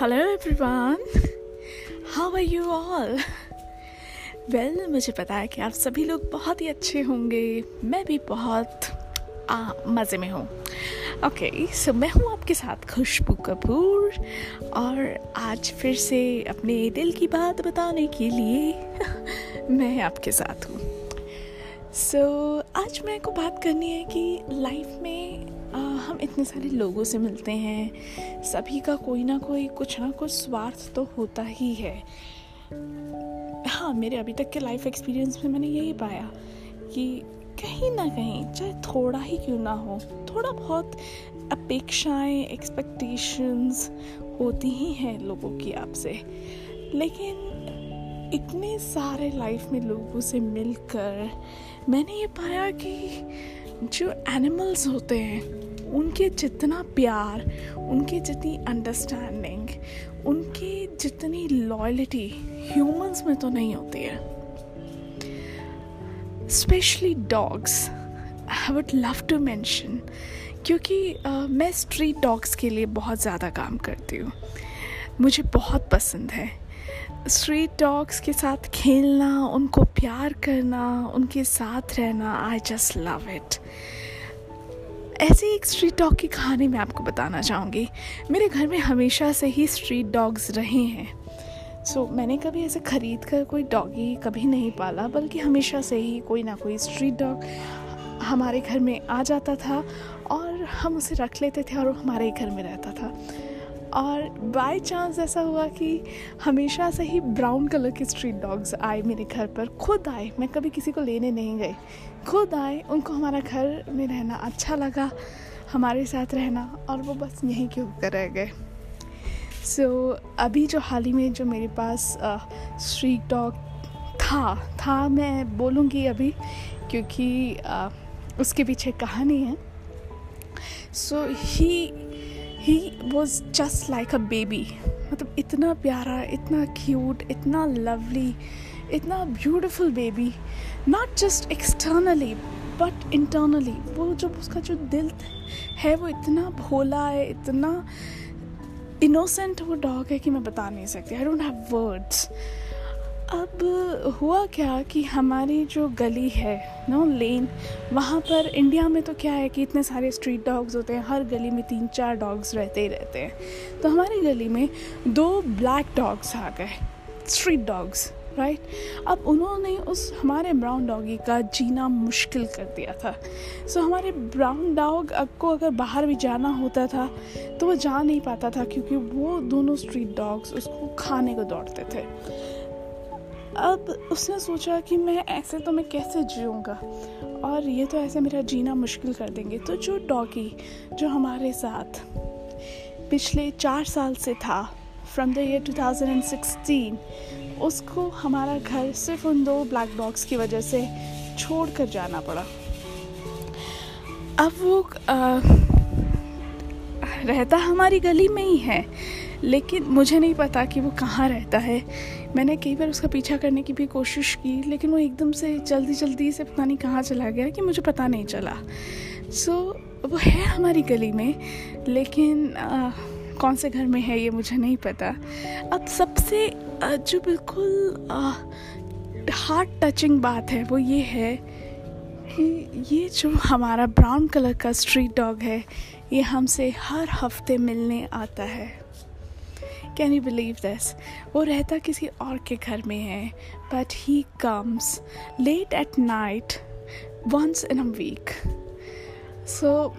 Hello everyone how are you all well मुझे पता है कि आप सभी लोग बहुत ही अच्छे होंगे। मैं भी बहुत मज़े में हूँ। ओके सो मैं हूँ आपके साथ खुशबू कपूर। और आज फिर से अपने दिल की बात बताने के लिए मैं आपके साथ हूँ। सो so, आज मेरे को बात करनी है कि लाइफ में आ, हम इतने सारे लोगों से मिलते हैं। सभी का कोई ना कोई कुछ ना कुछ स्वार्थ तो होता ही है। हाँ मेरे अभी तक के लाइफ एक्सपीरियंस में मैंने यही पाया कि कहीं ना कहीं चाहे थोड़ा ही क्यों ना हो थोड़ा बहुत अपेक्षाएँ एक्सपेक्टेशंस होती ही हैं लोगों की आपसे। लेकिन इतने सारे लाइफ में लोगों से मिलकर मैंने ये पाया कि जो एनिमल्स होते हैं उनके जितना प्यार उनकी जितनी अंडरस्टैंडिंग उनकी जितनी लॉयलिटी ह्यूमंस में तो नहीं होती है। Specially dogs I would love to mention क्योंकि uh, मैं स्ट्रीट डॉग्स के लिए बहुत ज़्यादा काम करती हूँ। मुझे बहुत पसंद है। स्ट्रीट डॉग्स के साथ खेलना उनको प्यार करना उनके साथ रहना आई जस्ट लव इट ऐसे एक स्ट्रीट डॉग की कहानी मैं आपको बताना चाहूँगी। मेरे घर में हमेशा से ही स्ट्रीट डॉग्स रहे हैं। सो so, मैंने कभी ऐसे ख़रीद कर कोई डॉगी कभी नहीं पाला बल्कि हमेशा से ही कोई ना कोई स्ट्रीट डॉग हमारे घर में आ जाता था और हम उसे रख लेते थे और हमारे घर में रहता था। और बाय चांस ऐसा हुआ कि हमेशा से ही ब्राउन कलर के स्ट्रीट डॉग्स आए मेरे घर पर। खुद आए। मैं कभी किसी को लेने नहीं गई। खुद आए। उनको हमारा घर में रहना अच्छा लगा हमारे साथ रहना और वो बस यहीं के कर रह गए। सो so, अभी जो हाल ही में जो मेरे पास स्ट्रीट डॉग था था मैं बोलूँगी अभी क्योंकि uh, उसके पीछे कहानी है। So he he was just like a baby मतलब इतना प्यारा, इतना क्यूट इतना लवली इतना beautiful baby not just externally but internally वो जो उसका जो दिल है, वो इतना भोला है, इतना इनोसेंट वो डॉग है कि मैं बता नहीं सकती. आई डोंट हैव वर्ड्स अब हुआ क्या कि हमारी जो गली है नो लेन वहाँ पर इंडिया में तो क्या है कि इतने सारे स्ट्रीट डॉग्स होते हैं हर गली में तीन चार डॉग्स रहते ही रहते हैं। तो हमारी गली में दो ब्लैक डॉग्स आ गए स्ट्रीट डॉग्स राइट अब उन्होंने उस हमारे ब्राउन डॉगी का जीना मुश्किल कर दिया था। सो so, हमारे ब्राउन डॉग को अगर बाहर भी जाना होता था तो वो जा नहीं पाता था क्योंकि वो दोनों स्ट्रीट डॉग्स उसको खाने को दौड़ते थे। अब उसने सोचा कि मैं ऐसे तो मैं कैसे जीऊँगा? और ये तो ऐसे मेरा जीना मुश्किल कर देंगे। तो जो डॉगी जो हमारे साथ पिछले चार साल से था फ्रॉम द ईयर 2016 उसको हमारा घर सिर्फ़ उन दो ब्लैक डॉग्स की वजह से छोड़ कर जाना पड़ा। अब वो आ, रहता हमारी गली में ही है लेकिन मुझे नहीं पता कि वो कहाँ रहता है। मैंने कई बार उसका पीछा करने की भी कोशिश की लेकिन वो एकदम से जल्दी जल्दी से पता नहीं कहाँ चला गया कि मुझे पता नहीं चला। सो so, वो है हमारी गली में लेकिन आ, कौन से घर में है ये मुझे नहीं पता। अब सबसे जो बिल्कुल हार्ट टचिंग बात है वो ये है कि ये जो हमारा ब्राउन कलर का स्ट्रीट डॉग है ये हमसे हर हफ़्ते मिलने आता है। कैन यू बिलीव दिस वो रहता किसी और के घर में है but he comes late at night once in a week so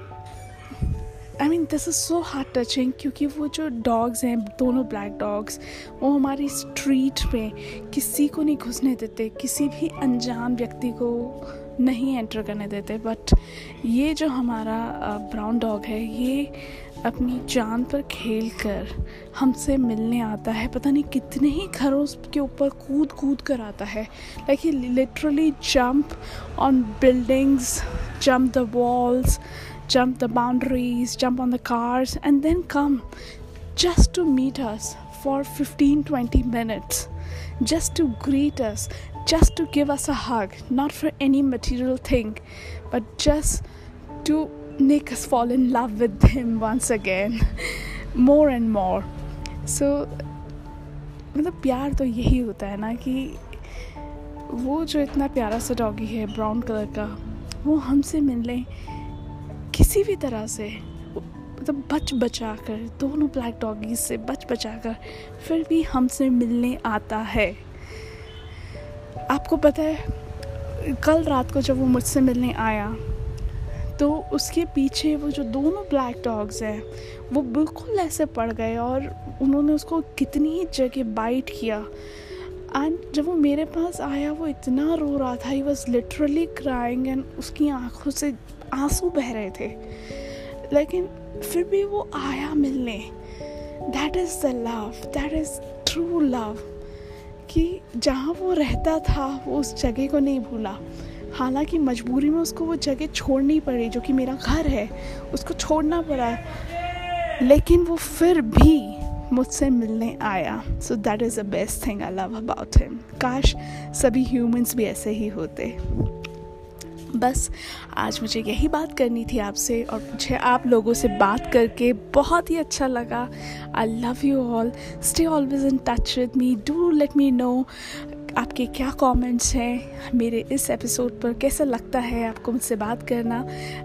I mean this is so heart touching क्योंकि वो जो डॉग्स हैं, दोनों ब्लैक डॉग्स वो हमारी स्ट्रीट में किसी को नहीं घुसने देते, किसी भी अनजान व्यक्ति को नहीं एंटर करने देते बट ये जो हमारा ब्राउन डॉग है, ये अपनी जान पर खेल कर हमसे मिलने आता है। पता नहीं कितने ही घरों के ऊपर कूद कूद कर आता है। Like he literally jump on buildings jump the walls jump the boundaries jump on the cars and then come just to meet us for 15 20 minutes just to greet us, just to give us a hug, not for any material thing, but just to make us fall in love with him once again more and more. So, मतलब प्यार तो यही होता है ना कि वो जो इतना प्यारा सा डॉगी है ब्राउन कलर का वो हमसे मिल लें किसी भी तरह से। मतलब बच बचा कर दोनों ब्लैक डॉगीज से बच बचा कर फिर भी हमसे मिलने आता है। आपको पता है कल रात को जब वो मुझसे मिलने आया तो उसके पीछे वो जो दोनों ब्लैक डॉग्स हैं, वो बिल्कुल ऐसे पड़ गए और उन्होंने उसको कितनी ही जगह बाइट किया। एंड जब वो मेरे पास आया, वो इतना रो रहा था he was literally crying and उसकी आँखों से आँसू बह रहे थे। लेकिन फिर भी वो आया मिलने। That is the love that is true love कि जहाँ वो रहता था, वो उस जगह को नहीं भूला। हालाँकि मजबूरी में उसको वो जगह छोड़नी पड़ी, जो कि मेरा घर है, उसको छोड़ना पड़ा। लेकिन वो फिर भी मुझसे मिलने आया। So that is the best thing I love about him काश सभी ह्यूमंस भी ऐसे ही होते। बस, आज मुझे यही बात करनी थी आपसे, और मुझे आप लोगों से बात करके बहुत ही अच्छा लगा। I love you all stay always in touch with me do let me know आपके क्या कमेंट्स हैं? मेरे इस एपिसोड पर कैसा लगता है आपको मुझसे बात करना?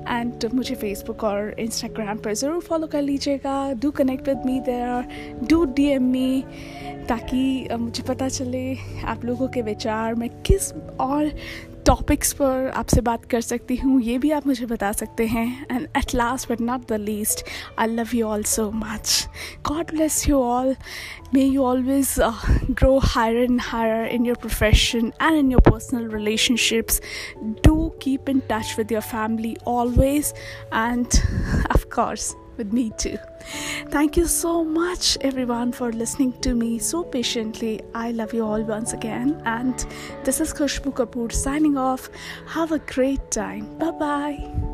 एंड मुझे फेसबुक और इंस्टाग्राम पर ज़रूर फॉलो कर लीजिएगा। Do connect with me there do D M me ताकि मुझे पता चले आप लोगों के विचार मैं किस और टॉपिक्स पर आपसे बात कर सकती हूँ, ये भी आप मुझे बता सकते हैं। And at last but not the least I love you all so much God bless you all may you always grow higher and higher in your profession and in your personal relationships do keep in touch with your family always and course with me too. Thank you so much, everyone, for listening to me so patiently. I love you all once again. And this is Khushbu Kapoor signing off. Have a great time. Bye bye.